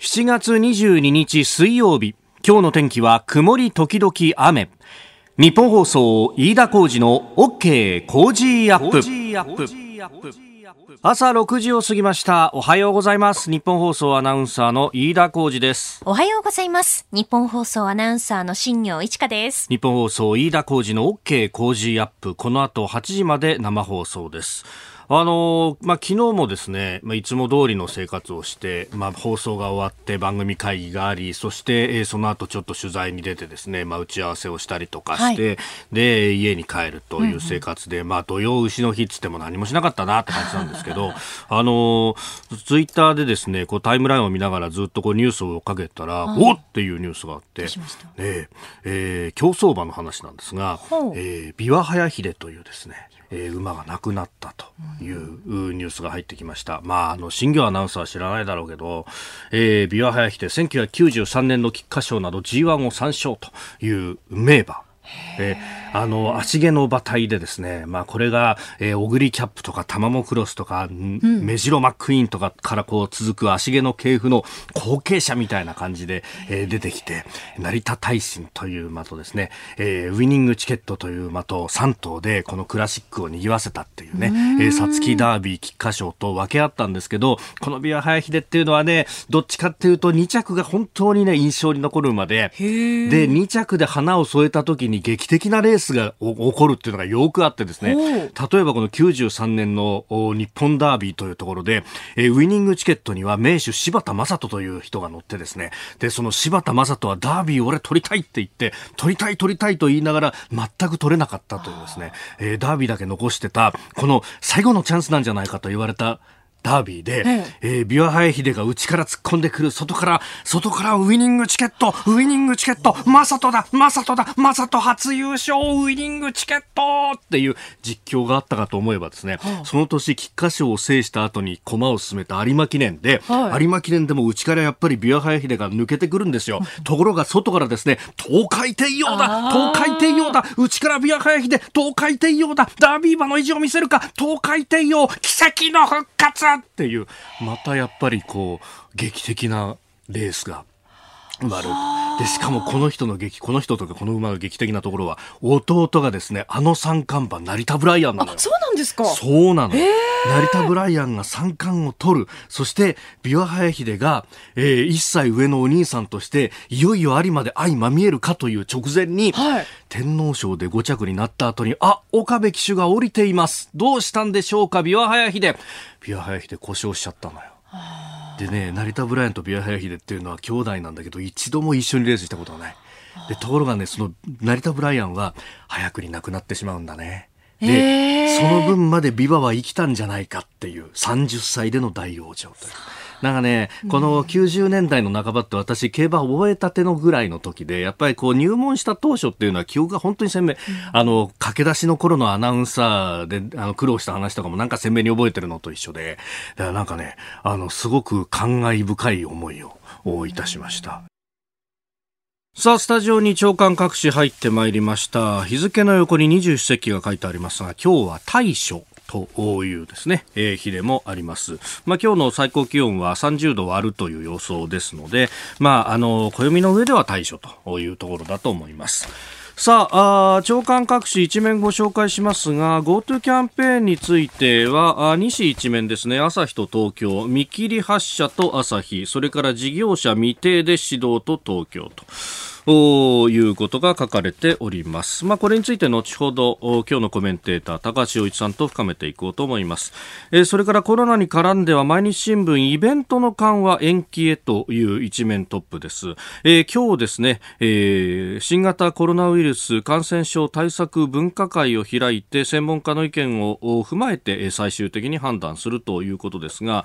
7月22日水曜日今日の天気は曇り時々雨。日本放送飯田浩二の OK 工事アップ。朝6時を過ぎました。おはようございます。日本放送アナウンサーの飯田浩二です。おはようございます。日本放送アナウンサーの新業一華です。日本放送飯田浩二の OK 工事アップ。この後8時まで生放送ですあのまあ、昨日もですね、まあ、いつも通りの生活をして、まあ、放送が終わって番組会議があり、そして、えー、その後ちょっと取材に出てですね、まあ、打ち合わせをしたりとかして、はい、で、家に帰るという生活で、うんうん、まあ、土曜牛の日っつっても何もしなかったなって感じなんですけど、あのツイッターでですね、こうタイムラインを見ながらずっとこうニュースを追っかけたら、おっていうニュースがあって、ええー、競走馬の話なんですが、えー、琵琶早秀というですね、えー、馬が亡くなったというニュースが入ってきました。まあ、あの、新業アナウンサーは知らないだろうけど、えー、琵琶早秀1993年の菊花賞など G1 を3勝という名馬。えー、あの足毛の馬体でですね、まあ、これが、えー、オグリキャップとかタマモクロスとか、うん、メジロマックイーンとかからこう続く足毛の系譜の後継者みたいな感じで、えー、出てきて成田大臣という馬とですね、えー、ウィニングチケットという馬と3頭でこのクラシックを賑わせたっていうね皐月、えー、ダービー菊花賞と分け合ったんですけどこのビアハヤヒデっていうのはねどっちかっていうと2着が本当にね印象に残る馬でで2着で花を添えた時に劇的なレースが起こるっていうのがよくあってですね、例えばこの93年の日本ダービーというところで、えウィニングチケットには名手柴田正人という人が乗ってですね、で、その柴田正人はダービー俺取りたいって言って、取りたい取りたいと言いながら全く取れなかったというですね、えー、ダービーだけ残してた、この最後のチャンスなんじゃないかと言われたダービーで、ええ。ー、ビワハエヒデが内から突っ込んでくる、外から、外からウィニングチケット、ウィニングチケット、マサトだ、マサトだ、マサト初優勝、ウィニングチケットっていう実況があったかと思えばですね、はあ、その年、菊花賞を制した後に駒を進めた有馬記念で、はい、有馬記念でも内からやっぱりビワハエヒデが抜けてくるんですよ。ところが外からですね、東海帝王だ、東海帝王だ、内からビワハエヒデ、東海帝王だ、ダービー馬の意地を見せるか、東海帝王、奇跡の復活っていう、またやっぱりこう、劇的なレースが生まれる。で、しかもこの人の劇、この人とかこの馬が劇的なところは、弟がですね、あの三冠馬、成田ブライアンなのよ。そうなんですかそうなの。成田ブライアンが三冠を取る。そして、琵琶早秀が、えー、一歳上のお兄さんとして、いよいよ有馬で相まみえるかという直前に、はい、天皇賞で5着になった後に、あ、岡部騎手が降りています。どうしたんでしょうか、琵琶早秀。琵琶早秀故障しちゃったのよ。でね成田ブライアンとビアハヤヒデっていうのは兄弟なんだけど一度も一緒にレースしたことはない。でところがねその成田ブライアンは早くに亡くなってしまうんだね。で、その分までビバは生きたんじゃないかっていう30歳での大往生という。なんかね、この90年代の半ばって私、競馬覚えたてのぐらいの時で、やっぱりこう入門した当初っていうのは記憶が本当に鮮明。あの、駆け出しの頃のアナウンサーで、あの、苦労した話とかもなんか鮮明に覚えてるのと一緒で、だからなんかね、あの、すごく感慨深い思いをいたしました。さあ、スタジオに長官各紙入ってまいりました。日付の横に二十四節気が書いてありますが、今日は大暑。というですね、えー、日でもあります。まあ、今日の最高気温は30度割るという予想ですので、まあ、あの、暦の上では大暑というところだと思います。さああ、長官各紙一面ご紹介しますが、GoTo キャンペーンについては、あ2紙一面ですね、朝日と東京、見切り発車と朝日、それから事業者未定で指導と東京と。いうことが書かれております。まあ、これについて後ほど今日のコメンテーター高橋洋一さんと深めていこうと思います。えー、それからコロナに絡んでは毎日新聞イベントの緩和延期へという一面トップです。えー、今日ですね、えー、新型コロナウイルス感染症対策分科会を開いて専門家の意見を踏まえて最終的に判断するということですが、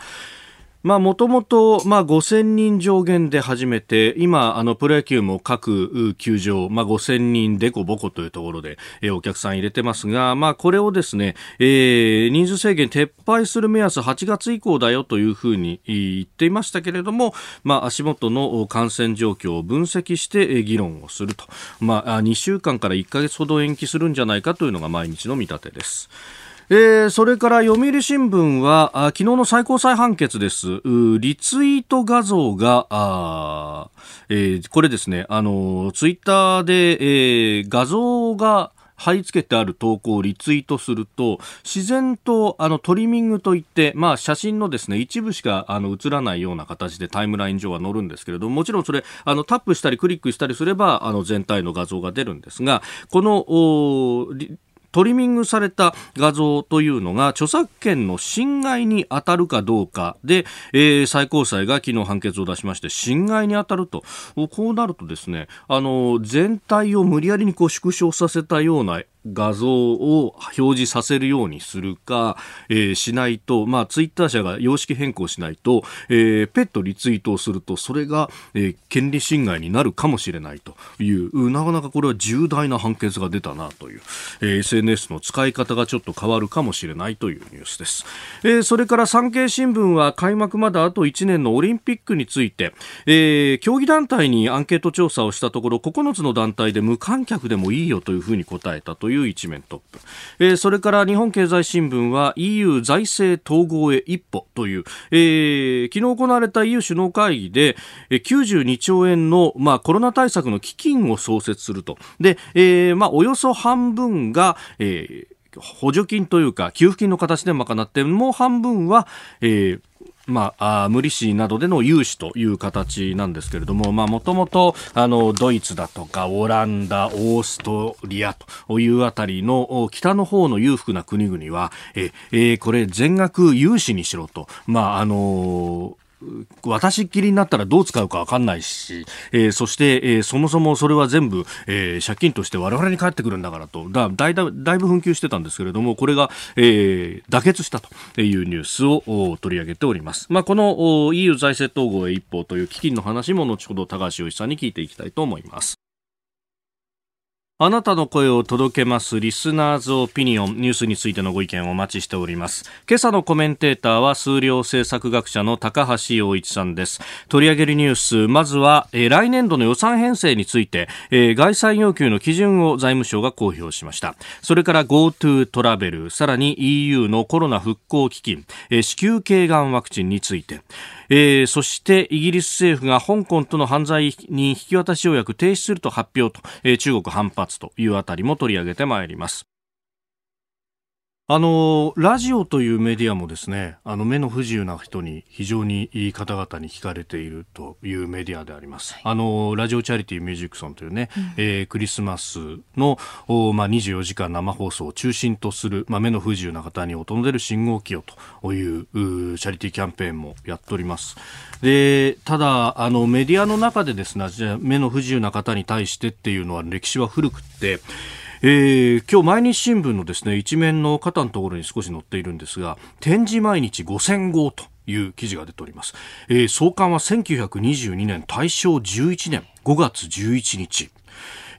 まあ、もともと、まあ、5000人上限で始めて、今、あの、プロ野球も各球場、まあ、5000人でこぼこというところで、え、お客さん入れてますが、まあ、これをですね、えー、人数制限撤廃する目安8月以降だよというふうに言っていましたけれども、まあ、足元の感染状況を分析して議論をすると。まあ、2週間から1ヶ月ほど延期するんじゃないかというのが毎日の見立てです。えー、それから読売新聞はあ昨日の最高裁判決です。リツイート画像があ、えー、これですね。あのツイッターで、えー、画像が貼り付けてある投稿をリツイートすると自然とあのトリミングといって、まあ、写真のですね一部しかあの映らないような形でタイムライン上は載るんですけれどももちろんそれあのタップしたりクリックしたりすればあの全体の画像が出るんですがこのトリミングされた画像というのが著作権の侵害に当たるかどうかで、えー、最高裁が昨日判決を出しまして侵害に当たると。こうなるとですねあの全体を無理やりにこう縮小させたような画像を表示させるようにするか、えー、しないと、まあ、ツイッター社が様式変更しないと、えー、ペットリツイートをすると、それが、えー、権利侵害になるかもしれないという、なかなかこれは重大な判決が出たなという、えー、SNS の使い方がちょっと変わるかもしれないというニュースです。えー、それから産経新聞は開幕まだあと1年のオリンピックについて、えー、競技団体にアンケート調査をしたところ、9つの団体で無観客でもいいよというふうに答えたといういう一面トップ、えー、それから日本経済新聞は EU 財政統合へ一歩という、えー、昨日行われた EU 首脳会議で92兆円の、まあ、コロナ対策の基金を創設すると。で、えーまあ、およそ半分が、えー補助金というか給付金の形で賄ってもう半分は、えーまあ、無利子などでの融資という形なんですけれども、まあ、もともと、あの、ドイツだとか、オランダ、オーストリアというあたりの北の方の裕福な国々は、え、えこれ全額融資にしろと、まあ、あの私っきりになったらどう使うか分かんないし、えー、そして、えー、そもそもそれは全部、えー、借金として我々に返ってくるんだからと。だだいだいぶ紛糾してたんですけれどもこれが、えー、妥結したというニュースを取り上げております、まあ、この EU 財政統合へ一歩という基金の話も後ほど高橋洋一さんに聞いていきたいと思います。あなたの声を届けますリスナーズオピニオンニュースについてのご意見をお待ちしております。今朝のコメンテーターは数量政策学者の高橋洋一さんです。取り上げるニュースまずは、えー、来年度の予算編成について、えー、概算要求の基準を財務省が公表しました。それから GoTo トラベルさらに EU のコロナ復興基金、えー、子宮頸がんワクチンについて。えー、そしてイギリス政府が香港との犯罪に引き渡し条約停止すると発表と、えー、中国反発というあたりも取り上げてまいります。あのラジオというメディアもですねあの目の不自由な人に非常にいい方々に聞かれているというメディアであります、はい、あのラジオチャリティーミュージックソンというね、うん、えー、クリスマスの、まあ、24時間生放送を中心とする、まあ、目の不自由な方に音の出る信号機をというチャリティーキャンペーンもやっております。でただあのメディアの中でですね目の不自由な方に対してっていうのは歴史は古くってえー、今日毎日新聞のですね一面の肩のところに少し載っているんですが展示毎日5000号という記事が出ております、えー、創刊は1922年大正11年5月11日。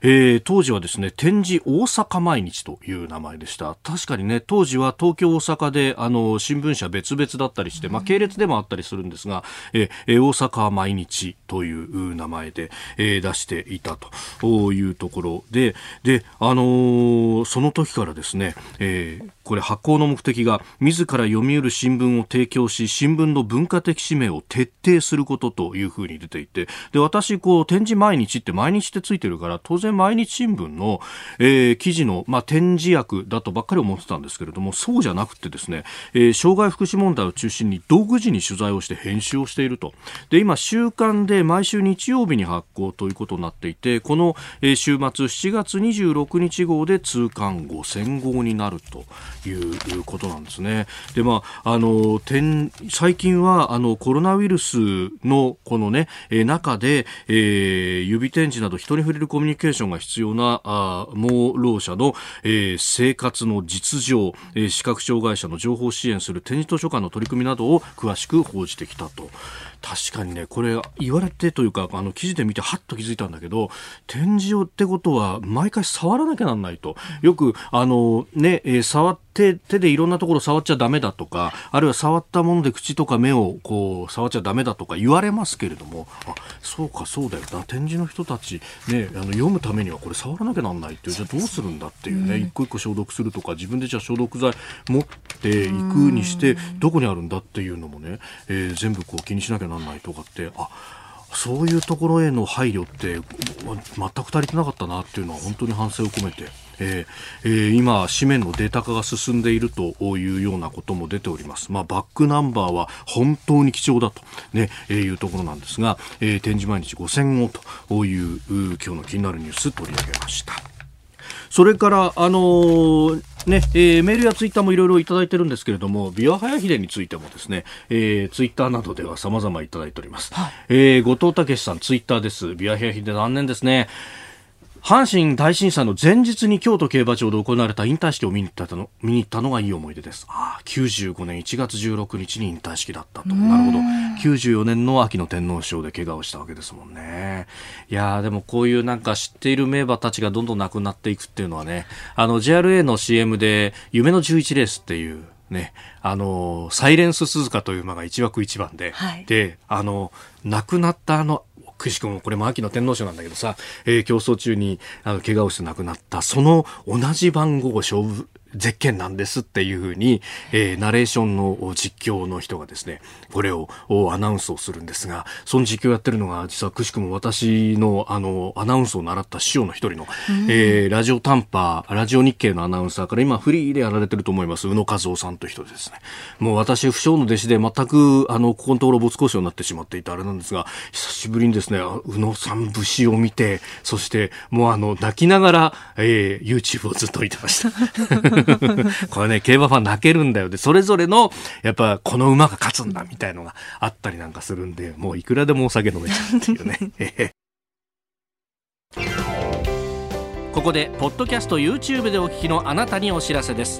えー、当時はですね展示大阪毎日という名前でした。確かにね当時は東京大阪であの新聞社別々だったりして、まあ、系列でもあったりするんですが、えー、大阪毎日という名前で、えー、出していたというところでで、あのー、その時からですね、えー、これ発行の目的が自ら読売新聞を提供し新聞の文化的使命を徹底することというふうに出ていてで私こう展示毎日って毎日ってついてるから当然毎日新聞の、えー、記事の、まあ、展示役だとばっかり思ってたんですけれどもそうじゃなくてですね、えー、障害福祉問題を中心に独自に取材をして編集をしているとで今週刊で毎週日曜日に発行ということになっていてこの、えー、週末7月26日号で通刊5000号になるということなんですね。で、まあ、あの、最近は、あの、コロナウイルスの、このね、え中で、えー、指展示など人に触れるコミュニケーションが必要な、あ盲ろう者の、えー、生活の実情、えー、視覚障害者の情報支援する展示図書館の取り組みなどを詳しく報じてきたと。確かにね、これ言われてというか、あの記事で見てはっと気づいたんだけど、展示をってことは毎回触らなきゃなんないと。よく、あのね、えー、触って手手でいろんなところ触っちゃだめだとかあるいは触ったもので口とか目をこう触っちゃだめだとか言われますけれどもあそうかそうだよな。展示の人たち、ね、あの読むためにはこれ触らなきゃなんないっていう。じゃあどうするんだっていうね、うん、一個一個消毒するとか自分でじゃあ消毒剤持っていくにしてどこにあるんだっていうのもね、えー、全部こう気にしなきゃなんないとかってあそういうところへの配慮って全く足りてなかったなっていうのは本当に反省を込めてえーえー、今、紙面のデータ化が進んでいるというようなことも出ております。まあ、バックナンバーは本当に貴重だと、ねえー、いうところなんですが、えー、展示毎日5000号という今日の気になるニュース取り上げました。それから、あのーねえー、メールやツイッターもいろいろいただいてるんですけれども、ビワハヤヒデについてもですね、えー、ツイッターなどでは様々いただいております。はい、えー、後藤武さん、ツイッターです。ビワハヤヒデ残念ですね。阪神大震災の前日に京都競馬場で行われた引退式を見に行ったの見に行ったのがいい思い出です。ああ、95年1月16日に引退式だったと。なるほど。94年の秋の天皇賞で怪我をしたわけですもんね。いやでもこういうなんか知っている名馬たちがどんどん亡くなっていくっていうのはね、あの JRA の CM で夢の11レースっていうね、あの、サイレンス鈴鹿という馬が1枠1番で、はい、で、あの、亡くなったあのくしくもこれも秋の天皇賞なんだけどさ、えー、競争中にあの怪我をして亡くなったその同じ番号勝負絶景なんですっていうふうに、えー、ナレーションの実況の人がですね、これをアナウンスをするんですが、その実況をやってるのが、実はくしくも私のあの、アナウンスを習った師匠の一人の、えー、ラジオ短波、ラジオ日経のアナウンサーから今フリーでやられてると思います、宇野和夫さんという人ですね。もう私、不詳の弟子で全く、あの、ここのところ没交渉になってしまっていたあれなんですが、久しぶりにですね、宇野さん節を見て、そして、もうあの、泣きながら、えー、YouTube をずっと見てました。これね、競馬ファン泣けるんだよ。で、それぞれの、やっぱ、この馬が勝つんだ、みたいのがあったりなんかするんで、もういくらでもお酒飲めちゃうっていうね。ここで、ポッドキャスト YouTube でお聞きのあなたにお知らせです。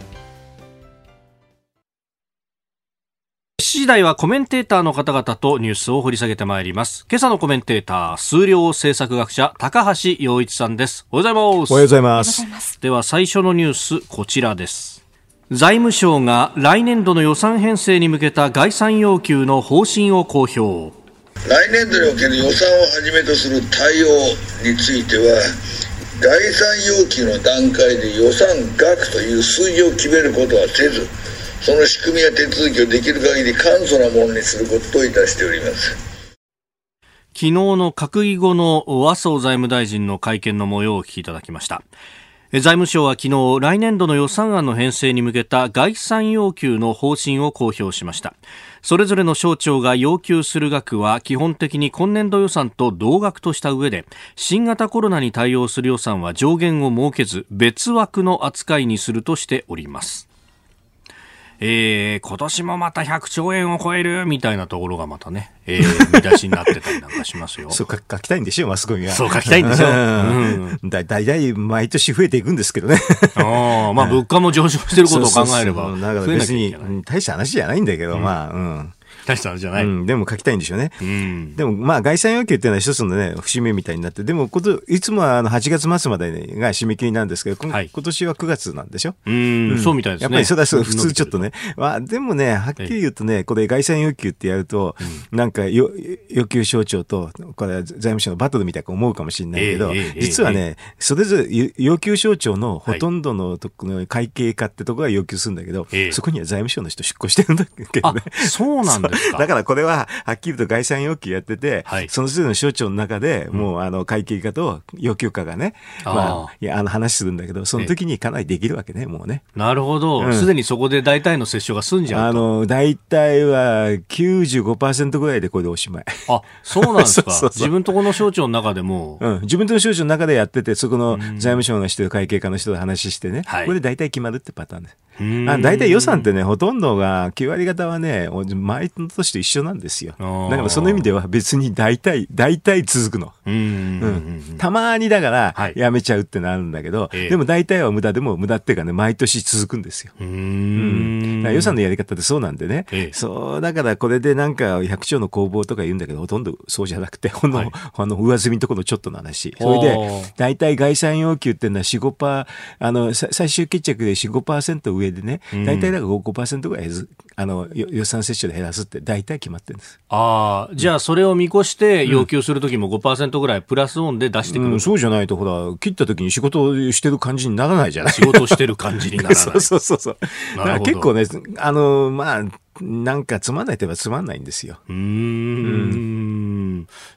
時台はコメンテーターの方々とニュースを掘り下げてまいります。今朝のコメンテーター、数量政策学者、高橋洋一さんです。おはようございます。おはようございます。では最初のニュース、こちらです。財務省が来年度の予算編成に向けた概算要求の方針を公表。来年度における予算をはじめとする対応については、概算要求の段階で予算額という数字を決めることはせず、その仕組みや手続きをできる限り簡素なものにすることといたしております。昨日の閣議後の麻生財務大臣の会見の模様をお聞きいただきました。財務省は昨日来年度の予算案の編成に向けた概算要求の方針を公表しました。それぞれの省庁が要求する額は基本的に今年度予算と同額とした上で新型コロナに対応する予算は上限を設けず別枠の扱いにするとしております。えー、今年もまた100兆円を超えるみたいなところがまたね、えー、見出しになってたりなんかしますよ。そうか、書きたいんでしょ、マスコミは。そう書きたいんでしょ。うん。だ、だいたい毎年増えていくんですけどね。ああ、まあ物価も上昇してることを考えれば。だから別に大した話じゃないんだけど、うん、まあ、うん。大したじゃない、うん、でも書きたいんでしょうね、うん、でもまあ概算要求っていうのは一つのね節目みたいになってでもこといつもはあの8月末までが締め切りなんですけど、はい、今年は9月なんでしょ？うん、そうみたいですね。やっぱりそれは普通ちょっとね、まあ、でもねはっきり言うとねこれ概算要求ってやると、うん、なんかよ要求省庁とこれは財務省のバトルみたいな思うかもしれないけど、えーえー、実はね、それぞれ要求省庁のほとんどのとこの会計課ってところが要求するんだけど、そこには財務省の人出向してるんだけどね。そうなんでだからこれは、はっきりと概算要求やってて、はいその時の省庁の中で、もう、あの、会計課と要求課がね、あーまあ、いや、あの、話するんだけど、その時にかなりできるわけね、もうね。なるほど。うんすでにそこで大体の折衝が済んじゃうと。あの、大体は95%ぐらいでこれでおしまい。あ、そうなんですか？そうそうそう自分とこの省庁の中でも、うん、自分との省庁の中でやってて、そこの財務省の人と会計課の人と話してね、はいこれで大体決まるってパターンです。うんあ大体予算ってね、ほとんどが、9割方はね、毎年と一緒なんですよ。だからその意味では別に大体、大体続くの。うんうんうんたまにだからはい。やめちゃうってなるんだけど、ええ。でも大体は無駄でも無駄っていうかね、毎年続くんですよ。うん。予算のやり方ってそうなんでね、ええ。そうだからこれでなんか百兆の攻防とか言うんだけどほとんどそうじゃなくてほんの、はい。あの 上積みのところのちょっとの話。それで大体概算要求っていうのは45%パーあのさ最終決着で45%上でねうん。大体だから5%ぐらいずあのよ予算折衝で減らすって大体決まってるんです。ああ、じゃあそれを見越して要求するときも5%ぐらいプラスオンで出してくる。うん、そうじゃないとほら切った時に仕事をしてる感じにならないじゃない仕事してる感じにならない。そうそうそうそう。結構ね、あの、まあ、なんかつまんないといえばつまんないんですよ。うーん。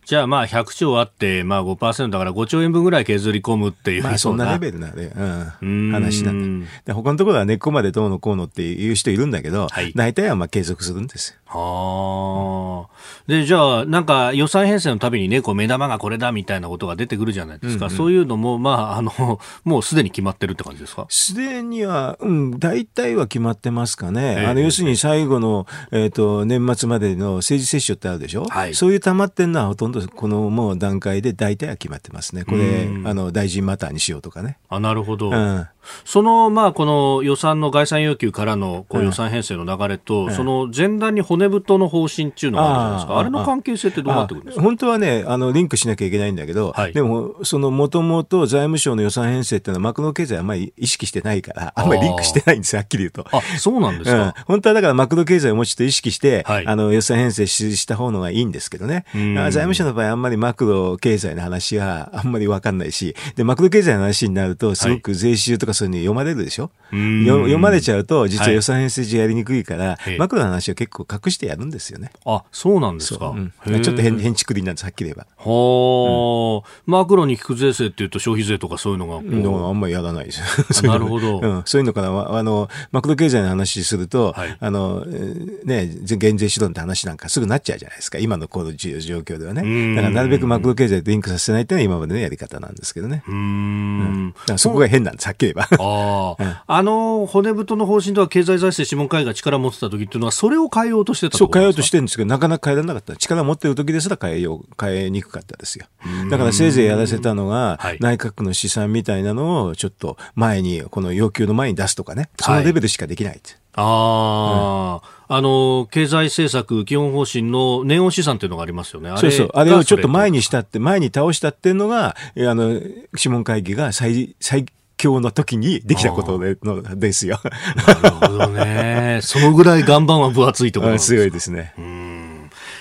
じゃあまあ100兆あって、まあ5%だから5兆円分ぐらい削り込むっていうまあそんなレベルなね、ううんん、話なんだ。で他のところは根っこまでどうのこうのっていう人いるんだけど、はい大体はまあ継続するんですよ。はあ。で、じゃあ、なんか予算編成のたびにね、こう目玉がこれだみたいなことが出てくるじゃないですか。そういうのも、まあ、あの、もうすでに決まってるって感じですか？すでには、うん、大体は決まってますかね。ええあの、要するに最後の、えっ、と、年末までの政治折衝ってあるでしょ？はいそういう溜まってんのはほとんどこのもう段階で大体は決まってますね。これう、んあの、大臣マターにしようとかね。あ、なるほど。うん。その、まあ、この予算の概算要求からのこううん予算編成の流れと、んその前段に骨太の方針っていうのがあるじゃないですか。あれの関係性ってどうなってくるんですか？あ本当はね、あの、リンクしなきゃいけないんだけど、はいでも、その、もともと財務省の予算編成っていうのは、マクロ経済あんまり意識してないから、あんまりリンクしてないんですよ、はっきり言うと。あ、そうなんですうんか。、本当はだからマクロ経済をもうちょっと意識して、はいあの予算編成しした方のがいいんですけどね。財務省の場合あんまりマクロ経済の話はあんまりわかんないし、で、マクロ経済の話になるとすごく税収とかそういうの読まれるでしょ、読まれちゃうと実ははい予算編成上やりにくいから、ええマクロの話を結構隠してやるんですよね。あ、そうなんですか？そううんちょっと変変築林なんです、はっきり言えば。はあ、マクロに効く税制っていうと消費税とかそういうのがこう、でもあんまりやらないですなるほどうん、そういうのから、わあの、マクロ経済の話すると、はいあの、えーね、減税しろって話なんかすぐなっちゃうじゃないですか。今のこの状状況ではうんね。だからなるべくマクロ経済とリンクさせないっていうのが今までのやり方なんですけどね。うーん。そこが変なんです、はっきり言えば。ああ、あの骨太の方針とは経済財政諮問会議が力を持ってた時っていうのは、それを変えようとしてたそう変えようとししてるんですけど、なかなか変えられなかった。力を持ってる時ですら変えよう、変えにくかったですよ。だからせいぜいやらせたのがはい、内閣の試算みたいなのをちょっと前に、この要求の前に出すとかね。そのレベルしかできないって。ああ、あの、経済政策基本方針の年音試算っていうのがありますよね。あれそうそう。あれをちょっと前に。にしたって、前に倒したっていうのが、えあの、諮問会議が最、最強の時にできたことでのですよ。なるほどね。そのぐらい岩盤は分厚いところです強いですね。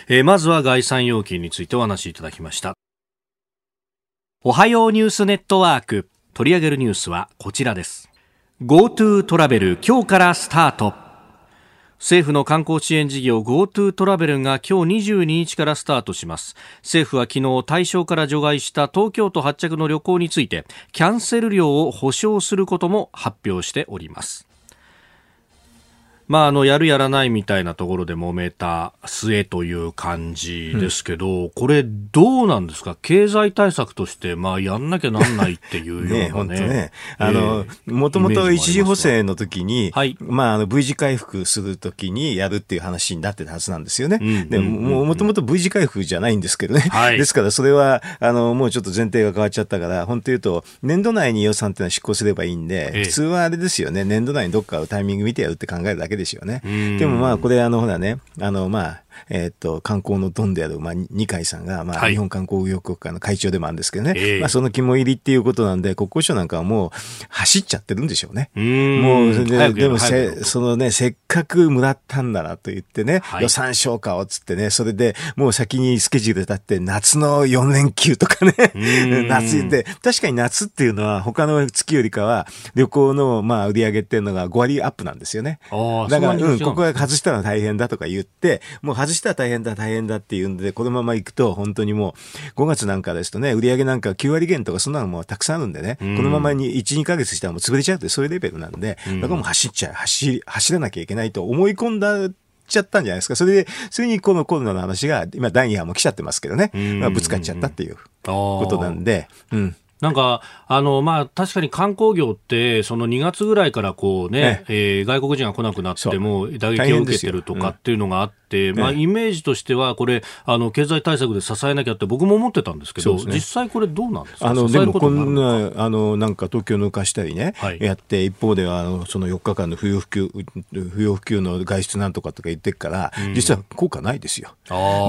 えーまずは概算要求についてお話しいただきました。おはようニュースネットワーク。取り上げるニュースはこちらです。GoTo トラベル今日からスタート。政府の観光支援事業 GoTo トラベルが今日22日からスタートします。政府は昨日対象から除外した東京都発着の旅行についてキャンセル料を保証することも発表しております。まあ、あの、やるやらないみたいなところで揉めた末という感じですけど、これどうなんですか？経済対策として、まあ、やんなきゃなんないっていうようなね。ね本当ね。あの、ええもともと一次補正の時に、はいまあ、あの、V 字回復する時にやるっていう話になってたはずなんですよね。うんでうんうんうんも、もともと V 字回復じゃないんですけどね。はいですから、それは、あの、もうちょっと前提が変わっちゃったから、本当言うと、年度内に予算っていうのは執行すればいいんで、ええ普通はあれですよね。年度内にどっかをタイミング見てやるって考えるだけですよねうん。でもまあ、これ、あの、ほらね、あの、まあ、えーっと、観光のドンである、まあ、二階さんが、まあ、はい。日本観光業協会の会長でもあるんですけどね。ええ。まあ、その肝入りっていうことなんで、国交省なんかはもう走っちゃってるんでしょうね。うもう、ででもせ、そのね、せっかくもらったんだなと言ってね、はい。予算消化をつってね、それでもう先にスケジュール立って、夏の4連休とかね。ん、夏で、確かに夏っていうのは他の月よりかは、旅行のまあ売り上げっていうのが5割アップなんですよね。だから、うん、ここが外したら大変だとか言って、もう外したら大変だ、大変だっていうんで、このまま行くと、本当にもう、5月なんかですとね、売上なんか9割減とかそんなのもたくさんあるんでね、このままに1、2ヶ月したらもう潰れちゃうって、そういうレベルなんで、だからもう走っちゃう、走、走らなきゃいけないと思い込んだちゃったんじゃないですか。それで、それにこのコロナの話が、今第2波も来ちゃってますけどね、まあ、ぶつかっちゃったっていうことなんで、うん。なんか、あの、まあ、確かに観光業って、その2月ぐらいからこうね、ええ。ー、外国人が来なくなっても打撃を受けてるとかっていうのがあって、まあ、イメージとしては、これ、あの、経済対策で支えなきゃって僕も思ってたんですけど、ね、実際これどうなんですか？あの、でもこんな、あの、なんか東京抜かしたりね、はい、やって、一方では、あの、その4日間の不要不急、不要不急の外出なんとかとか言ってるから、うん、実は効果ないですよ。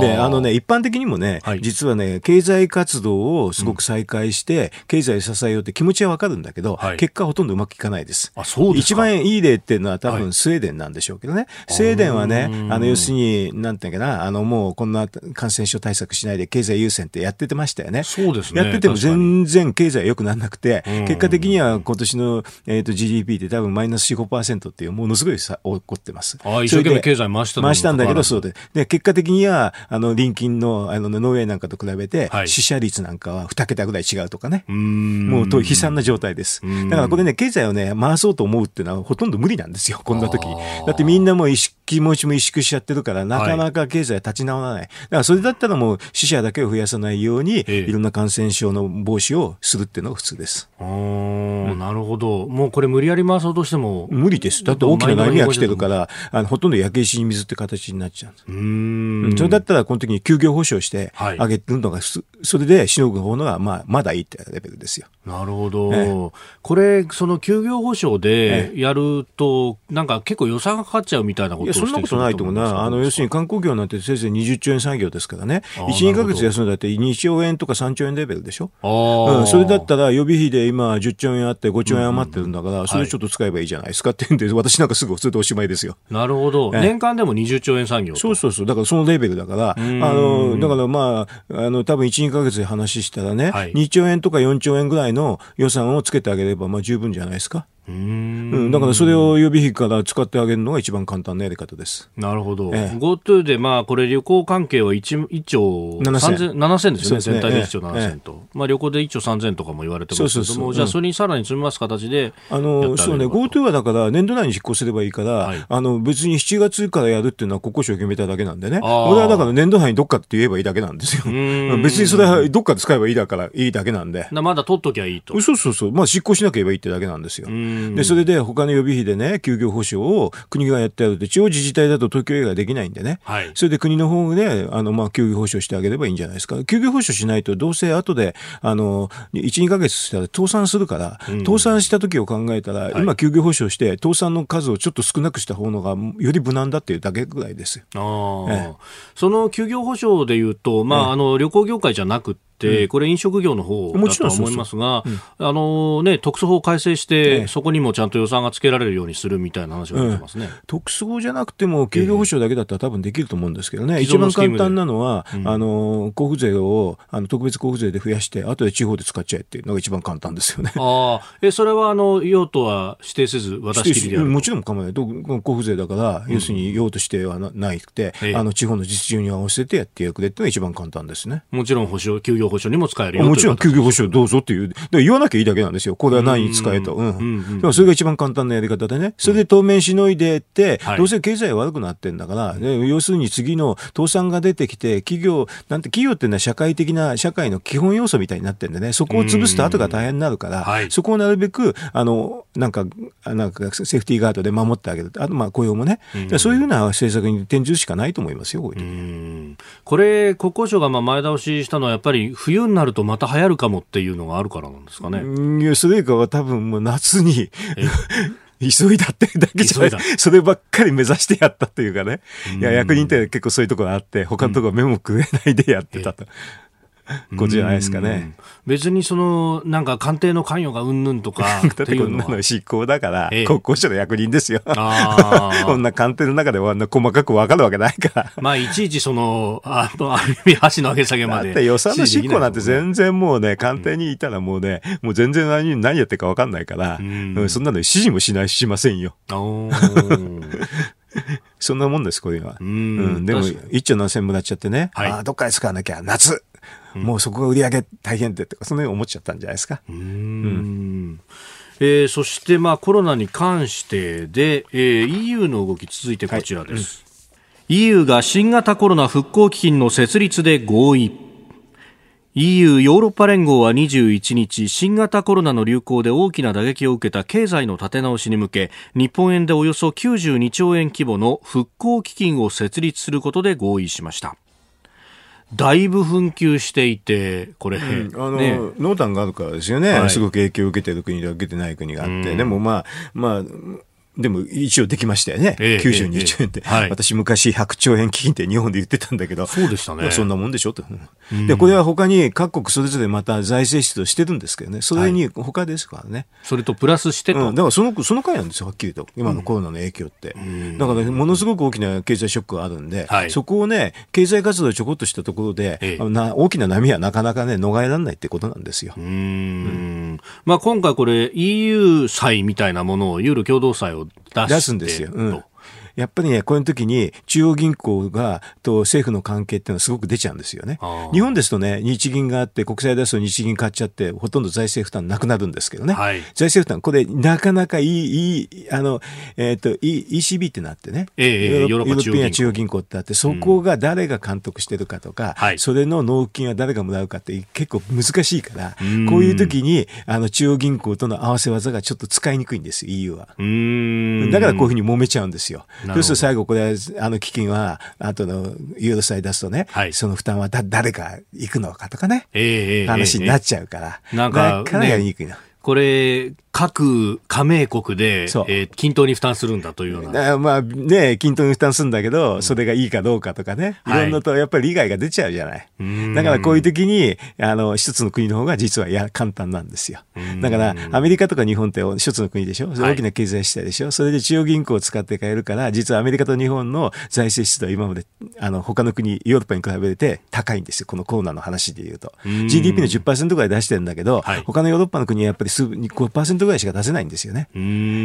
で、あのね、一般的にもね、はい、実はね、経済活動をすごく再開して、うん経済支えようって気持ちはわかるんだけど、はい、結果ほとんどうまくいかないです。あそう一番いい例っていうのは多分スウェーデンなんでしょうけどね。はい、スウェーデンはね、あの、要するに、なんていうかな、あの、もうこんな感染症対策しないで経済優先ってやっててましたよね。そうですね。やってても全然経済良くならなくて、結果的には今年の、えーと、GDP って多分マイナス4、5%っていうものすごいさ起こってます。あ一生懸命経済回した回したんだけど、そうで。で、結果的には、あの、隣近の、あの、ノーウェーなんかと比べて、はい、死者率なんかは2桁ぐらい違うとかね。もうと悲惨な状態です。だからこれね、経済をね、回そうと思うっていうのはほとんど無理なんですよ、こんな時だってみんなもう意識、気持ちも萎縮しちゃってるから、なかなか経済立ち直らない。だからそれだったらもう死者だけを増やさないように、いろんな感染症の防止をするっていうのが普通です。うん、なるほど。もうこれ無理やり回そうとしても。無理です。だって大きな悩みが来てるから、あのほとんど焼け石に水って形になっちゃうんです。うんそれだったらこの時に休業保障してあげるのが、はい、それでしのぐ方のが、まあ、まだいいってレベルですよ。なるほど。ええ、これ、その休業保障でやると、え、なんか結構予算がかかっちゃうみたいなことをそんなことないと思うな。あの、要するに観光業なんてせいぜい20兆円産業ですからね。1、2か月休んだって2兆円とか3兆円レベルでしょ？うん、それだったら予備費で今10兆円あって5兆円余ってるんだから、うん、それちょっと使えばいいじゃないですかって言うんで、私なんかすぐそれでおしまいですよ。なるほど。年間でも20兆円産業そうそうそう。だからそのレベルだから、あの、だからまあ、あの、多分1、2か月で話したらね、はい、2兆円とか4兆円ぐらいの予算をつけてあげれば、まあ十分じゃないですか。うん、だからそれを予備費から使ってあげるのが一番簡単なやり方です。なるほど。ええ、GoTo で、まあ、これ旅行関係は 1, 1兆7000ですよね。全体で1兆7000と。え、まあ、旅行で1兆3000とかも言われてますけども、じゃあそれにさらに積みます形であの、そうね、GoTo はだから年度内に実行すればいいから、はい、あの、別に7月からやるっていうのは国交省決めただけなんでね。俺はだから年度内にどっかって言えばいいだけなんですよ。別にそれはどっかで使えばいいだから、いいだけなんで。まだ取っときゃいいと。そうそうそう。まあ、執行しなければいいってだけなんですよ。で、それで他の予備費でね、休業保障を国がやってやるって、地方自治体だと東京以外できないんでね、はい、それで国の方で、あの、まあ、休業保障してあげればいいんじゃないですか。休業保障しないと、どうせ後で、あの、1、2か月したら倒産するから、うん、倒産した時を考えたら、今休業保障して、倒産の数をちょっと少なくした方のが、より無難だっていうだけぐらいですよ。あええ、その休業保障でいうと、まあ、あの、旅行業界じゃなくて、これ飲食業の方だと思いますが、あのね、特措法改正して、そこにもちゃんと予算がつけられるようにするみたいな話が出てますね、特措法じゃなくても、休業保障だけだったら多分できると思うんですけどね、一番簡単なのは、あの交付税をあの特別交付税で増やして、後で地方で使っちゃえっていうのが一番簡単ですよね。あえそれはあの用途は指定せず、渡し切りでもちろん構わない、交付税だから、要するに用途指定はななくて、あの地方の実情に合わせてやってやくれっていうのが一番簡単ですね。もちろん保証休業保障にも使えるよもちろん休業保障どうぞっていう、言わなきゃいいだけなんですよ。これは何に使えと。それが一番簡単なやり方でね。それで当面しのいでって、どうせ経済悪くなってんだから、要するに次の倒産が出てきて、企業、なんて企業っていうのは社会的な、社会の基本要素みたいになってんでね、そこを潰すと後が大変になるから、そこをなるべく、あの、なんか、なんかセーフティーガードで守ってあげる。あと、まあ雇用もね、そういうふうな政策に転じるしかないと思いますよ、こういうこれ、国交省がまあ前倒ししたのは、やっぱり冬になるとまた流行るかもっていうのがあるからなんですかね。いや、それ以下は多分もう夏に 急いだってだけじゃない。そればっかり目指してやったというかね。いや、役人って結構そういうところがあって、他のところ目も食えないでやってたと。ことじゃないですかね。別にその、なんか官邸の関与がうんぬんとか だってこんなの執行だから、ええ、国交省の役人ですよ。こんな官邸の中では細かく分かるわけないから。まあ、いちいちその、あの、ある意味、箸の上げ下げまで。だって予算の執行なんて全然もうね、官邸にいたらもうね、もう全然何何やってるか分かんないから、うん、そんなの指示もしないしませんよ。そんなもんです、こういうのは。ううんん、でも、一兆何千もらっちゃってね、はいああ、どっかで使わなきゃ、夏、もうそこが売り上げ大変でとか、そのように思っちゃったんじゃないですか。うん。えーそして、まあ、コロナに関してで、えー EU の動き続いてこちらです、EU が新型コロナ復興基金の設立で合意。EU ヨーロッパ連合は21日新型コロナの流行で大きな打撃を受けた経済の立て直しに向け日本円でおよそ92兆円規模の復興基金を設立することで合意しましただいぶ紛糾していてこれ、あの、ね。濃淡があるからですよね、はい。すごく影響を受けてる国と受けてない国があって、うん。でもまあ、まあ、でも一応できましたよね。ええ92兆円って、私昔100兆円基金って日本で言ってたんだけど。そうでしたねまあそんなもんでしょ？と。で、これは他に各国それぞれまた財政出動してるんですけどね。それに他ですからね。それとプラスしてと、うん、だからその、その回なんですよ、はっきりと。今のコロナの影響って。だから、ものすごく大きな経済ショックがあるんで、はいそこをね、経済活動ちょこっとしたところで、大きな波はなかなかね、逃れられないってことなんですよ。うーんまあ、今回これ EU 債みたいなものをユーロ共同債を出すんですよ。うん。やっぱりね、こういう時に中央銀行がと政府の関係っていうのはすごく出ちゃうんですよね。日本ですとね、日銀があって国債出すと日銀買っちゃってほとんど財政負担なくなるんですけどね。はい財政負担、これなかなかいい、いい、あの、えっ、と、い ECB ってなってね。えーヨーロッパ中央銀行中央銀行ってあって、そこが誰が監督してるかとか、はいそれの納金は誰がもらうかって結構難しいから、んこういう時にあの中央銀行との合わせ技がちょっと使いにくいんですよ、EU は。うーんだからこういうふうに揉めちゃうんですよ。そうすると最後これ、あの基金は、後のユーロ債出すとね、はい。その負担はだ誰が行くのかとかね、ええええ話になっちゃうから、なんかなかやりにくいな。これ、各加盟国で、えー均等に負担するんだというような。まあね、均等に負担するんだけど、それがいいかどうかとかね、いはいろんなとやっぱり利害が出ちゃうじゃない。んだからこういう時に、あの、一つの国の方が実はや簡単なんですよ。だから、アメリカとか日本って一つの国でしょ大きな経済主体でしょ、それで中央銀行を使って買えるから、実はアメリカと日本の財政出動は今まで、あの、他の国、ヨーロッパに比べて高いんですよ。このコロナの話で言うと。ん GDP の10%ぐらい出してるんだけど、はい他のヨーロッパの国はやっぱり数5%ぐらいしか出せないんですよね。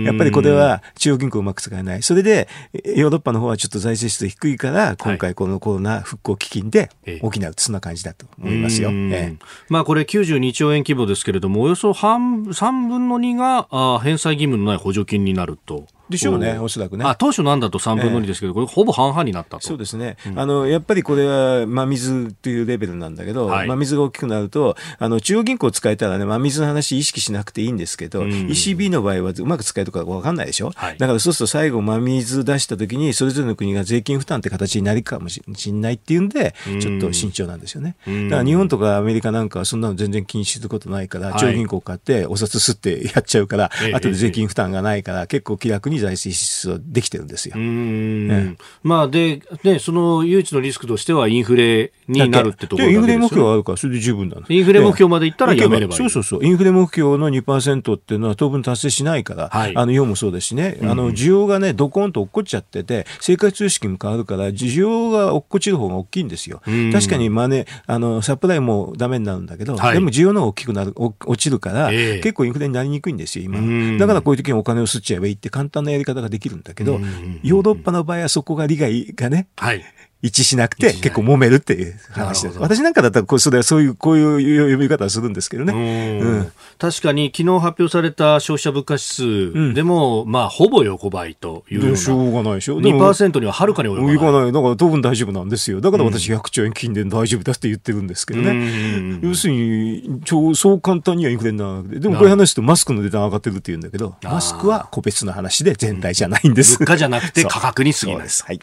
やっぱりこれは中央銀行うまく使えない。それで、ヨーロッパの方はちょっと財政出動低いから、今回このコロナ復興基金でええ補う、そんな感じだと思いますよ。ええまあこれ92兆円規模ですけれども、およそ半3分の2があ返済義務のない補助金になると。でしょうねおおそらくね。あ、当初なんだと3分の2ですけど、これほぼ半々になったと。そうですね、あのやっぱりこれは真水というレベルなんだけど、はい。真水が大きくなると、あの中央銀行を使えたらね、真水の話意識しなくていいんですけど、ん。ECB の場合はうまく使えるか分かんないでしょ、はい。だからそうすると最後、真水出したときに、それぞれの国が税金負担って形になるかもしれないっていうんで、ちょっと慎重なんですよね。ん。だから日本とかアメリカなんかはそんなの全然気にすることないから、はい中央銀行買ってお札すってやっちゃうから、ええ。後で税金負担がないから、結構気楽に財政支出できてるんですよ。う。ーんまあで、ね、その唯一のリスクとしてはインフレになるってところでインフレ目標はあるから、それで十分な。の。インフレ目標までいったらやめればそうそうそう。インフレ目標の2%っていうのは当分達成しないから、はい。あの、日本もそうですしね、あの、需要がね、ドコンと落っこっちゃってて、生活様式も変わるから、需要が落っこちる方が大きいんですよ。ん。確かにマネ、あの、サプライもダメになるんだけど、はい。でも需要の方が大きくなる、お落ちるから、ええ。結構インフレになりにくいんですよ、今。うん。だからこういう時にお金を吸っちゃえばいいって簡単なやり方ができるんだけど、ヨーロッパの場合はそこが利害がね、はい。一致しなくて結構揉めるっていう話です。私なんかだったらこうそれはそういう、こういう呼び方をするんですけどね。うん確かに昨日発表された消費者物価指数でも、まあ、ほぼ横ばいというようしょうがないでしょ。でも2%にははるかに及ばない。いかない。だから当分大丈夫なんですよ。だから私100兆円金で大丈夫だって言ってるんですけどうんね。要するに、超そう簡単にはインフレにならなくて。でもこういう話するとマスクの値段上がってるって言うんだけど、マスクは個別の話で全体じゃないんです。物価じゃなくて価格に過ぎない。です。はい。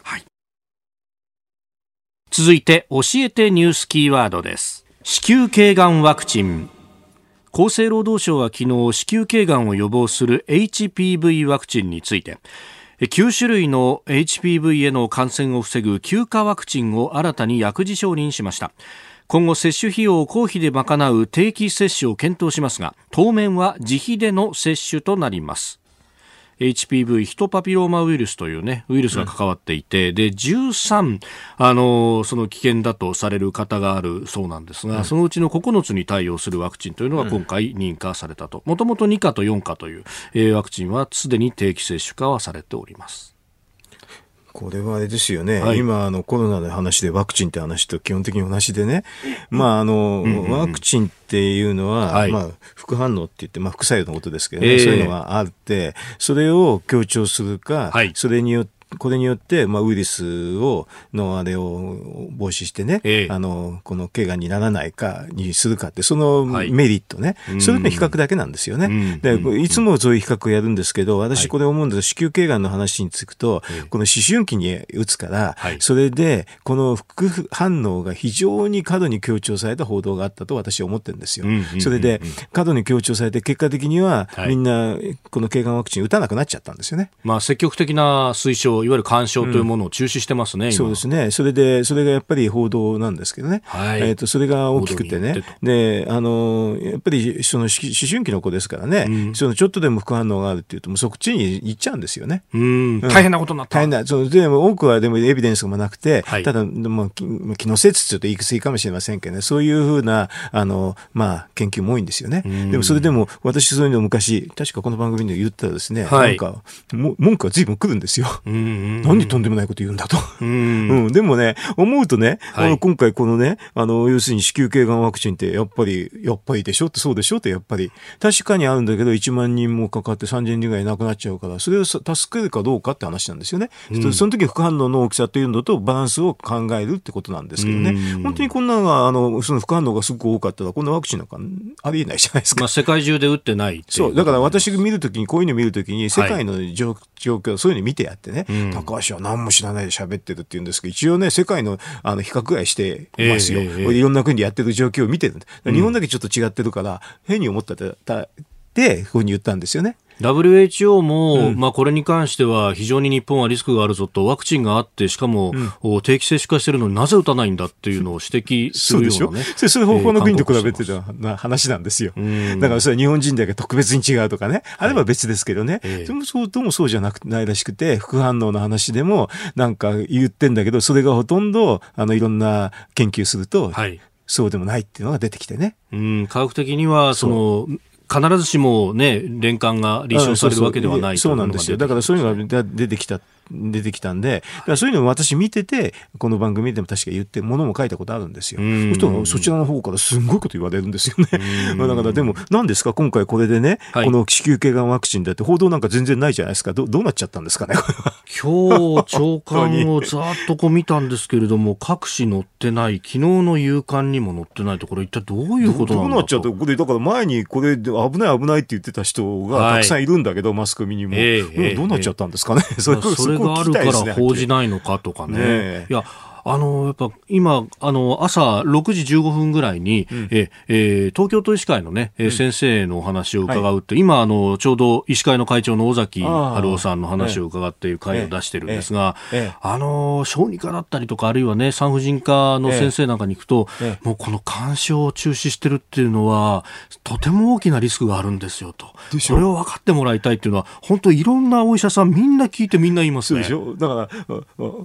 続いて、教えてニュースキーワードです。子宮頸がんワクチン。厚生労働省は昨日、子宮頸がんを予防する HPV ワクチンについて、9種類の HPV への感染を防ぐ休暇ワクチンを新たに薬事承認しました。今後接種費用を公費で賄う定期接種を検討しますが、当面は自費での接種となります。HPV ヒトパピローマウイルスというね、ウイルスが関わっていて、で、13、あの、その危険だとされる方があるそうなんですが、そのうちの9つに対応するワクチンというのが今回認可されたと。もともと2価と4価という、えーワクチンはすでに定期接種化はされております。これはあれですよね、はい、今あのコロナの話でワクチンって話と基本的に同じでね、まああの、うんうん、ワクチンっていうのは、はい、まあ、副反応って言って、まあ、副作用のことですけどね、えー、そういうのがあって、それを強調するか、はい、それによってこれによって、まあ、ウイルスを、のあれを防止してね、ええ、あの、この怪我にならないかにするかって、そのメリットね、はい、それの比較だけなんですよね。で、いつもそういう比較をやるんですけど、私これ思うんです。子宮頸がんの話につくと、この思春期に打つから、はい、それで、この副反応が非常に過度に強調された報道があったと私は思ってるんですよ。それで、過度に強調されて、結果的には、みんな、この頸がんワクチン打たなくなっちゃったんですよね。まあ、積極的な推奨いわゆる干渉というものを中止してますね、うん、そうですね。それで、それがやっぱり報道なんですけどね。はい、えっ、ー、と、それが大きくてね。で、あの、やっぱり、その思春期の子ですからね、うん、そのちょっとでも副反応があるっていうと、もうそっちに行っちゃうんですよね。うん。大変なことになった。大変な。そのでも多くはでもエビデンスもなくて、はい、ただ、まあ、気の説というと言い過ぎかもしれませんけどね、そういうふうな、あの、まあ、研究も多いんですよね。でもそれでも、私そういうの昔、確かこの番組で言ったらですね、はい、なんか、も文句が随分来るんですよ。何とんでもないこと言うんだと。うん、うん、でもね、思うとね、はい、今回このね、あの、要するに子宮頸がんワクチンってやっぱり、やっぱりでしょ？ってそうでしょ？ってやっぱり、確かにあるんだけど1万人もかかって3000人ぐらい亡くなっちゃうから、それを助けるかどうかって話なんですよね。うん、その時副反応の大きさというのとバランスを考えるってことなんですけどね。うん、本当にこんなのが、あの、その副反応がすごく多かったら、こんなワクチンなんかありえないじゃないですか。まあ世界中で打ってないそう。だから私が見るときに、こういうの見るときに、世界の状況、そういうの見てやってね、高橋は何も知らないで喋ってるって言うんですけど、一応ね、世界のあの比較ぐらいしてますよ、えーえー、いろんな国でやってる状況を見てる。日本だけちょっと違ってるから、変に思ったって、こういうふうに言ったんですよね。WHO も、うん、まあこれに関しては非常に日本はリスクがあるぞと、ワクチンがあって、しかも、うん、定期接種化してるのになぜ打たないんだっていうのを指摘するようなね。そそれ方法の国と比べてた話なんですよ。だからそれは日本人だけ特別に違うとかね、あれば別ですけどね。はい、でもそう、どうもそうじゃなくないらしくて、副反応の話でもなんか言ってんだけど、それがほとんど、あの、いろんな研究すると、はい。そうでもないっていうのが出てきてね。うん、科学的には、その、必ずしもね、連関が立証されるわけではないそうなんですよ。だからそういうのが出てきた出てきたんで、そういうのを私見てて、この番組でも確か言って、ものも書いたことあるんですよ。そしたらそちらの方からすんごいこと言われるんですよね。まあ だからでも、何ですか、今回これでね、はい、この子宮頸がんワクチンだって報道なんか全然ないじゃないですか。どどうなっちゃったんですかね、今日、長官をざっとこう見たんですけれども、各紙載ってない、昨日の夕刊にも載ってないところ、一体どういうことなんだどうなっちゃったこれ、だから前にこれ、危ない危ないって言ってた人がたくさんいるんだけど、はい、マスコミにも、えー、どうなっちゃったんですかね？それそれがあるから報じないのかとかね。ねいやあの、やっぱ今、あの、朝6時15分ぐらいに、うん、え、え東京都医師会のね、うん、先生のお話を伺うと、はい、今、あの、ちょうど医師会の会長の尾崎春夫さんの話を伺っている会を出してるんですが、あの、小児科だったりとか、あるいはね、産婦人科の先生なんかに行くと、もうこの干渉を中止してるっていうのは、とても大きなリスクがあるんですよと。それを分かってもらいたいっていうのは、本当いろんなお医者さんみんな聞いてみんな言いますね。だから、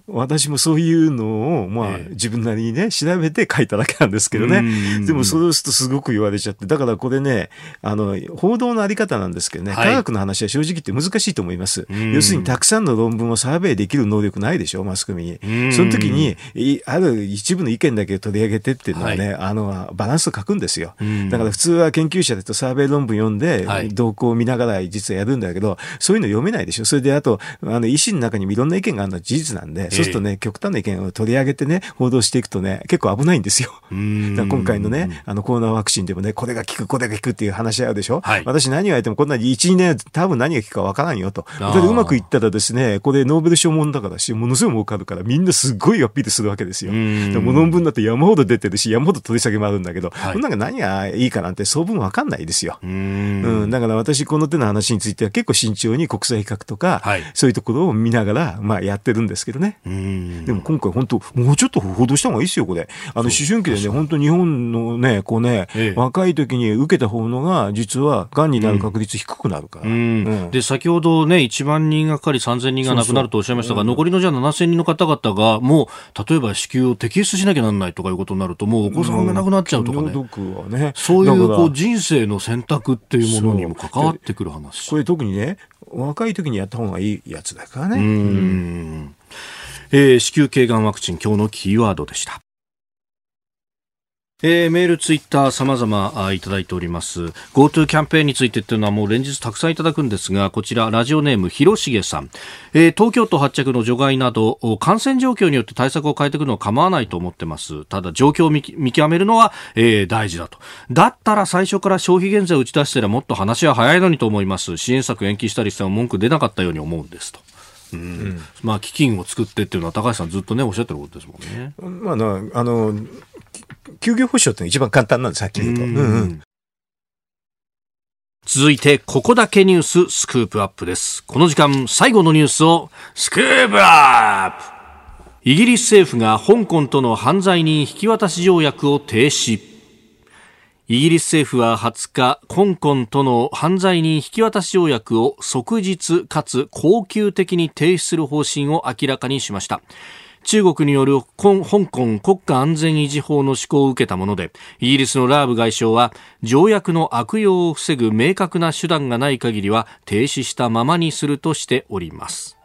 私もそういうのをを、まあ、自分なりにね、調べて書いただけなんですけどね。でも、そうするとすごく言われちゃって、だからこれね、あの、報道のあり方なんですけどね、科学の話は正直言って難しいと思います。要するに、たくさんの論文をサーベイできる能力ないでしょ、マスコミに。その時に、ある一部の意見だけ取り上げてっていうのはね、あの、バランスを書くんですよ。だから普通は研究者だとサーベイ論文読んで、動向を見ながら実はやるんだけど、そういうの読めないでしょ。それで、あと、あの、医師の中にもいろんな意見があるのは事実なんで、そうするとね、極端な意見を取り上げてね、報道していくとね、結構危ないんですよ。今回のね、あのコロナワクチンでもね、これが効く、これが効くっていう話し合うでしょ。はい、私何を言ってもこんな1、2年多分何が効くかわからんよと。でうまくいったらですね、これノーベル賞もんだからし、ものすごい儲かるからみんなすっごいアピールするわけですよ。でも論文だって山ほど出てるし、山ほど取り下げもあるんだけど、はい、なんか何がいいかなんて総分わかんないですよ。うん,、だから私この手の話については結構慎重に国際比較とか、はい、そういうところを見ながら、まあやってるんですけどね。でも今回本当もうちょっと報道した方がいいですよ、これ。あの、思春期でね、本当日本のね、こうね、ええ、若い時に受けた方のが、実は、癌になる確率低くなるから。うん。うん、で、先ほどね、1万人がかかり3000人が亡くなるとおっしゃいましたが、そうそう残りのじゃあ7000人の方々が、もう、例えば子宮を摘出しなきゃならないとかいうことになると、もうお子さんが亡くなっちゃうとかね。うん、ね。そういうこう人生の選択っていうものにも関わってくる話。これ特にね、若い時にやった方がいいやつだからね。うんえー、子宮頸がんワクチン今日のキーワードでした。えー、メール、ツイッター、様々いただいております。GoTo キャンペーンについてっていうのはもう連日たくさんいただくんですが、こちら、ラジオネーム、広重さん。えー、東京都発着の除外など、感染状況によって対策を変えていくのは構わないと思ってます。ただ、状況を見極めるのは、えー、大事だと。だったら最初から消費減税を打ち出してらもっと話は早いのにと思います。支援策延期したりしても文句出なかったように思うんですと。うん、まあ基金を作ってっていうのは高橋さんずっとねおっしゃってることですもんね。まああの休業保障って一番簡単なんです、はっきり言うと。うんうん、続いて、ここだけニューススクープアップです。この時間、最後のニュースをスクープアップイギリス政府が香港との犯罪人引き渡し条約を停止。イギリス政府は20日、香港との犯罪人引き渡し条約を即日かつ恒久的に停止する方針を明らかにしました。中国による香港国家安全維持法の施行を受けたもので、イギリスのラーブ外相は、条約の悪用を防ぐ明確な手段がない限りは停止したままにするとしております。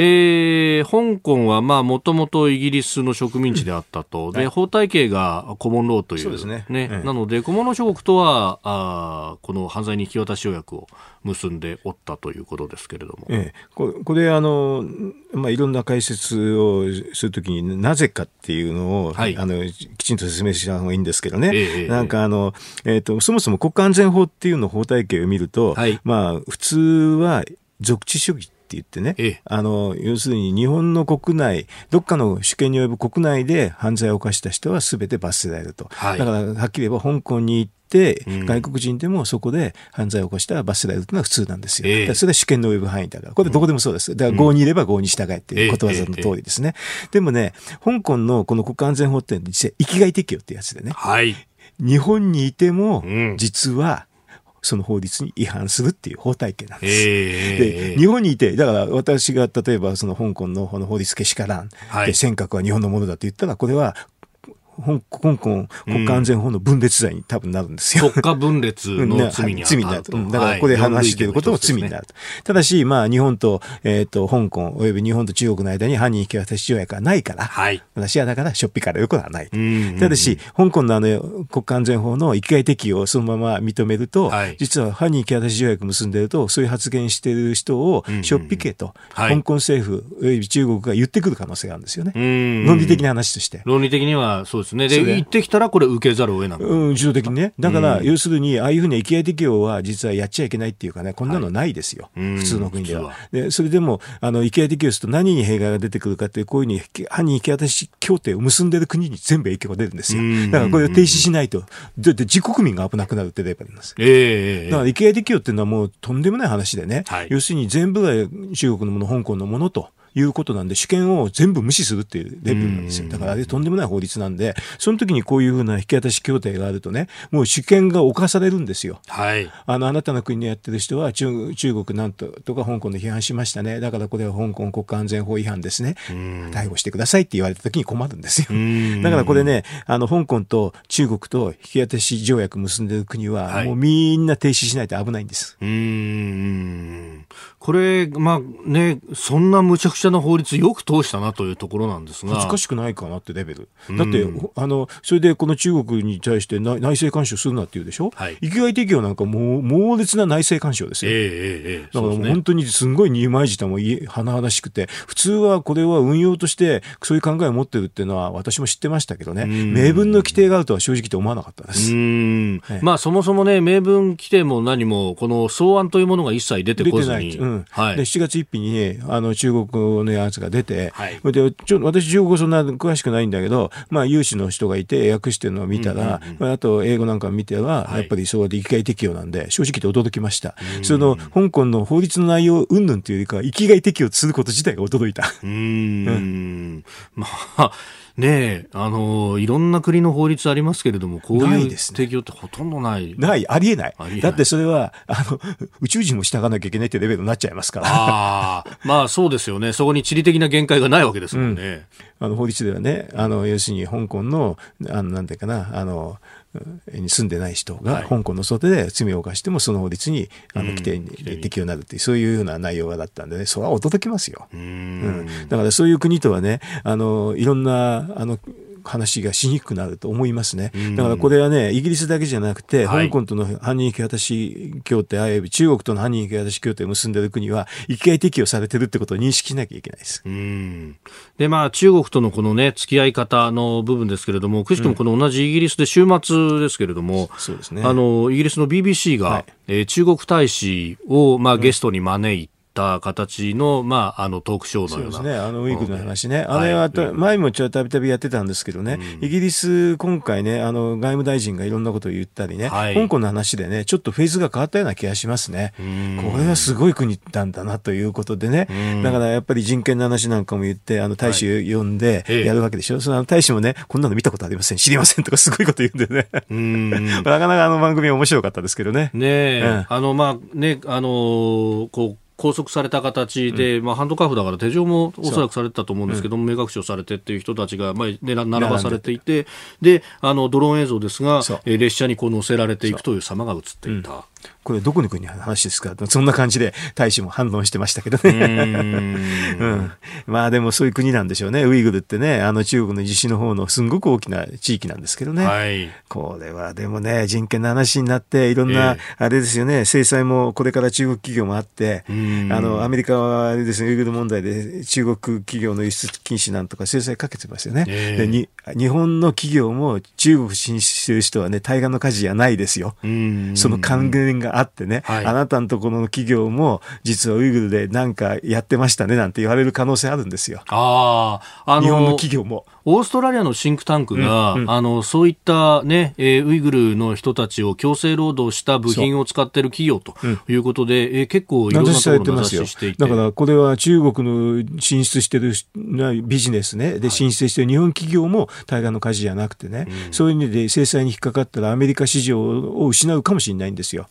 えー、香港はまあもともとイギリスの植民地であったと、で法体系がコモンローという、そうですね。ね、なので、コモンロー諸国とはあこの犯罪人引き渡し条約を結んでおったということですけれども、ええ、ここれあの、まあ、いろんな解説をするときになぜかっていうのを、はい、あのきちんと説明した方がいいんですけどね、ええ、なんかあの、えーと、そもそも国家安全法っていうの法体系を見ると、はい、まあ、普通は属地主義って言ってね、ええ、あの、要するに日本の国内、どっかの主権に及ぶ国内で犯罪を犯した人は全て罰せられると。はい、だから、はっきり言えば香港に行って、外国人でもそこで犯罪を起こしたら罰せられるというのは普通なんですよ。えそれは主権の及ぶ範囲だから。これどこでもそうです。だから、合にいれば合に従えっていうことわざの通りですね。でもね、香港のこの国家安全法って実は生きがい適用ってやつでね。はい。日本にいても、実は、その法律に違反するっていう法体系なんです。で、日本にいて、だから私が例えばその香港の法律けしからん、はい、で尖閣は日本のものだと言ったら、これは香港国家安全法の分裂罪に多分なるんですよ。国家分裂の罪になると。だからここで話していることも罪になると。ただし、まあ日本と、えっ、と、香港及び日本と中国の間に犯人引き渡し条約はないから、はい、私はだからしょっぴからよくはない。ただし、香港のあの国家安全法の生きがい適用をそのまま認めると、はい、実は犯人引き渡し条約結んでると、そういう発言してる人をしょっぴけと、香港政府及び中国が言ってくる可能性があるんですよね。論理的な話として。論理的にはそうですね。で、言ってきたらこれ受けざるを得ない。うん、自動的にね。だから、要するに、ああいうふうに液体適用は実はやっちゃいけないっていうかね、こんなのないですよ。はい、普通の国では。で、それでも、あの、液体適用すると何に弊害が出てくるかって、こういうふうに犯人引き渡し協定を結んでる国に全部影響が出るんですよ。だからこれを停止しないと。だって自国民が危なくなるってレベルなんです。ええー、だから液体適用っていうのはもうとんでもない話でね。はい、要するに全部が中国のもの、香港のものと。いうことなんで、主権を全部無視するっていうレベルなんですよ。だからあれとんでもない法律なんで、その時にこういうふうな引き渡し協定があるとね、もう主権が侵されるんですよ。はい。あの、あなたの国にやってる人は中中国なんととか香港で批判しましたね。だからこれは香港国家安全法違反ですね。逮捕してくださいって言われた時に困るんですよ。だからこれね、あの、香港と中国と引き渡し条約結んでる国は、もうみんな停止しないと危ないんです。うん。これ、まあね、そんな無茶苦茶な法律よく通したなというところなんですが。難しくないかなってレベル。だって、うん、あの、それでこの中国に対して内政干渉するなって言うでしょ、はい、域外適用なんかもう猛烈な内政干渉ですよ。えー、えー、だから本当にすごい二枚舌も甚だしくて、普通はこれは運用としてそういう考えを持ってるっていうのは私も知ってましたけどね、明文の規定があるとは正直と思わなかったです。はい、まあそもそもね、明文規定も何も、この草案というものが一切出てこずに。うん。はい、で7月1日に、ね、あの中国のやつが出て、はい、でちょ私、中国そんな詳しくないんだけど、まあ、有志の人がいて、訳してるのを見たら、うんうんうん、あと英語なんか見ては、やっぱりそうやって生きがい適用なんで、正直言って驚きました。その香港の法律の内容云々というよりか、生きがい適用すること自体が驚いた。うん、まあねえ、あのー、いろんな国の法律ありますけれども、こういう提供ってほとんどない。ない、ありえない。だってそれは、あの、宇宙人も従わなきゃいけないってレベルになっちゃいますから。ああ、まあそうですよね。そこに地理的な限界がないわけですもんね。うん、あの、法律ではね、あの、要するに香港の、あの、なんていうかな、あの、に住んでない人が香港の外で罪を犯してもその法律にあの規定に適用になるっていう、そういうような内容だったんでね、それは驚きますよ。うん、だからそういう国とはね、あの、いろんな、あの、話がしにくくなると思いますね。だからこれはね、イギリスだけじゃなくて、はい、香港との犯人引き渡し協定、あるい中国との犯人引き渡し協定を結んでいる国は、一回適用されてるってことを認識しなきゃいけないです。で、まあ、中国とのこのね、付き合い方の部分ですけれども、くしくもこの同じイギリスで週末ですけれども、そうですね。あの、イギリスの BBC が、はい、えー、中国大使を、まあ、ゲストに招いて、った形の、まあ、あのトークショーのような。そうですね、あのウィークの話ね。あれは、前もちょっとたびたびやってたんですけどね、うん、イギリス、今回ね、あの外務大臣がいろんなことを言ったりね、はい、香港の話でね、ちょっとフェーズが変わったような気がしますね。これはすごい国なんだなということでね、だからやっぱり人権の話なんかも言って、あの大使呼んでやるわけでしょ。はい、その大使もね、こんなの見たことありません、知りませんとかすごいこと言うんでね。なかなかあの番組面白かったですけどね。ねえ、うん、あの、まあ、ね、あのー、こう、拘束された形で、うん、まあ、ハンドカフだから手錠もおそらくされてたと思うんですけども、目隠しをされてっていう人たちが、まあ、並ばされていて、で、あの、ドローン映像ですが、え列車にこう乗せられていくという様が映っていた。これどこの国の話ですか？そんな感じで大使も反論してましたけどね。うん、まあでもそういう国なんでしょうね。ウイグルってね、あの中国の自治の方のすんごく大きな地域なんですけどね。はい、これはでもね、人権の話になって、いろんな、あれですよね、制裁もこれから中国企業もあって、あの、アメリカはあれですね、ウイグル問題で中国企業の輸出禁止なんとか制裁かけてますよね。でに日本の企業も中国進出してる人はね、対岸の火事じゃないですよ。その還元があってね、はい、あなたのところの企業も実はウイグルで何かやってましたねなんて言われる可能性あるんですよ。ああ、日本の企業も。オーストラリアのシンクタンクが、うんうん、あのそういったね、えー、ウイグルの人たちを強制労働した部品を使っている企業ということで、うん、えー、結構いろんなところをしていて。だからこれは中国の進出してるビジネスね、で進出してる日本企業も対岸の火事じゃなくてね、うん、そういう意味で制裁に引っかかったらアメリカ市場を失うかもしれないんですよ。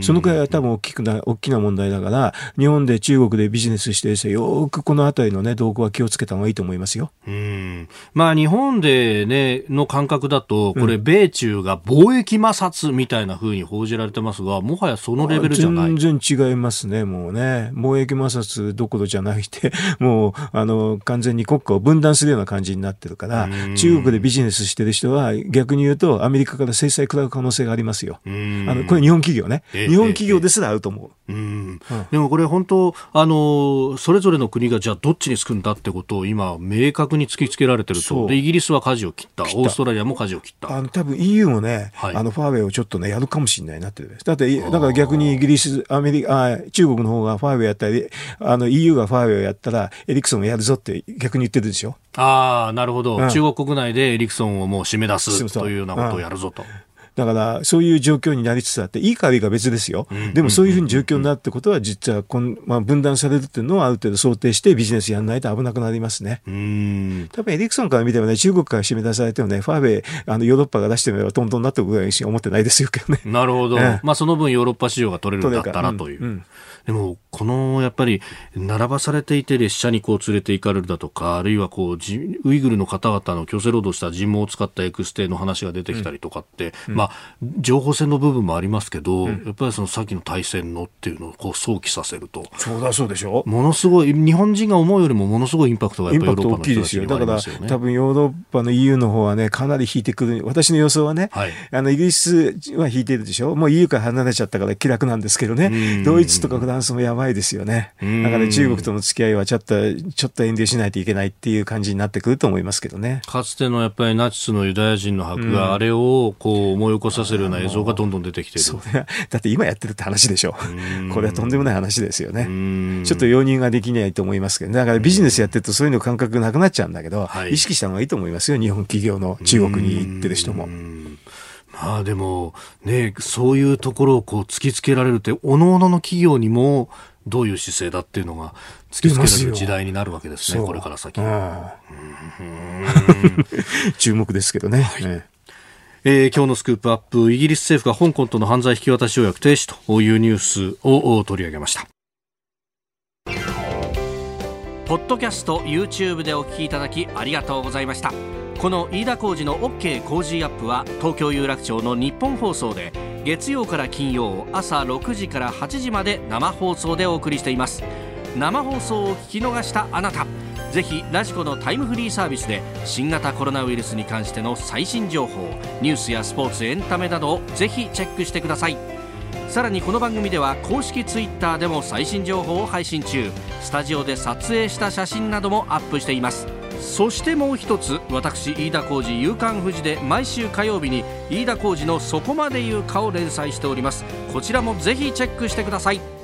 そのくらいは多分大きくな大きな問題だから、日本で中国でビジネスしてる人よくこのあたりのね動向は気をつけた方がいいと思いますよ。うんまあ日本でね、の感覚だと、これ、米中が貿易摩擦みたいなふうに報じられてますが、もはやそのレベルじゃない。全然違いますね、もうね。貿易摩擦どころじゃなくて、もう、あの、完全に国家を分断するような感じになってるから、中国でビジネスしてる人は、逆に言うと、アメリカから制裁食らう可能性がありますよ。あの、これ日本企業ね。日本企業ですら合うと思う。うん、でもこれ本当、あの、それぞれの国がじゃあどっちにつくんだってことを今、明確に突きつけられてると。で、イギリスは舵を切った、オーストラリアも舵を切った。あの多分 EU もね、はい、あのファーウェイをちょっとね、やるかもしれないなって。だって、だから逆にイギリス、アメリカ、あ中国の方がファーウェイやったり、あの EU がファーウェイをやったら、エリクソンをやるぞって逆に言ってるでしょ。ああ、なるほど、うん、中国国内でエリクソンをもう締め出すというようなことをやるぞと。だから、そういう状況になりつつあって、いいか悪いか別ですよ。でもそういうふうに状況になるってことは、実はこん、まあ、分断されるっていうのをある程度想定してビジネスやらないと危なくなりますね。多分エリクソンから見てもね、中国から締め出されてもね、ファーウェイ、あの、ヨーロッパが出してみればトントンになってくぐらいしか思ってないですよけどね。なるほど。まあ、その分ヨーロッパ市場が取れるんだったらという。うんうんでも、このやっぱり並ばされていて列車にこう連れて行かれるだとか、あるいはこうウイグルの方々の強制労働した人毛を使ったエクステの話が出てきたりとかって、うん、まあ、情報戦の部分もありますけど、うん、やっぱりその先の対戦のっていうのをこう想起させると、そうだそうでしょ。ものすごい、日本人が思うよりもものすごいインパクトがやっぱりヨーロッパの人たちにありますよね。だから多分ヨーロッパの EU の方はね、かなり引いてくる、私の予想はね、はい、あのイギリスは引いてるでしょ、もう EU から離れちゃったから気楽なんですけどね、ドイツとかフランスもやばいですよね。だから中国との付き合いはちょっと、ちょっと遠慮しないといけないっていう感じになってくると思いますけどね。かつてのやっぱりナチスのユダヤ人の迫害、あれをこう思い起こさせるような映像がどんどん出てきてる。だって今やってるって話でしょ。これはとんでもない話ですよね。ちょっと容認ができないと思いますけど、だからビジネスやってるとそういうの感覚なくなっちゃうんだけど、意識した方がいいと思いますよ。日本企業の中国に行ってる人も。まあでも、ね、そういうところをこう突きつけられるって、おのおのの企業にもどういう姿勢だっていうのが突きつけられる時代になるわけですね、これから先。注目ですけどね。はいえー、今日のスクープアップ、イギリス政府が香港との犯罪引き渡し条約停止というニュースを取り上げました。ポッドキャスト YouTube でお聞きいただきありがとうございました。この飯田浩司の OK 工事アップは東京有楽町の日本放送で月曜から金曜朝6時から8時まで生放送でお送りしています。生放送を聞き逃したあなたぜひラジコのタイムフリーサービスで新型コロナウイルスに関しての最新情報ニュースやスポーツエンタメなどをぜひチェックしてください。さらにこの番組では公式ツイッターでも最新情報を配信中。スタジオで撮影した写真などもアップしています。そしてもう一つ私飯田浩司夕刊富士で毎週火曜日に飯田浩司のそこまで言うかを連載しております。こちらもぜひチェックしてください。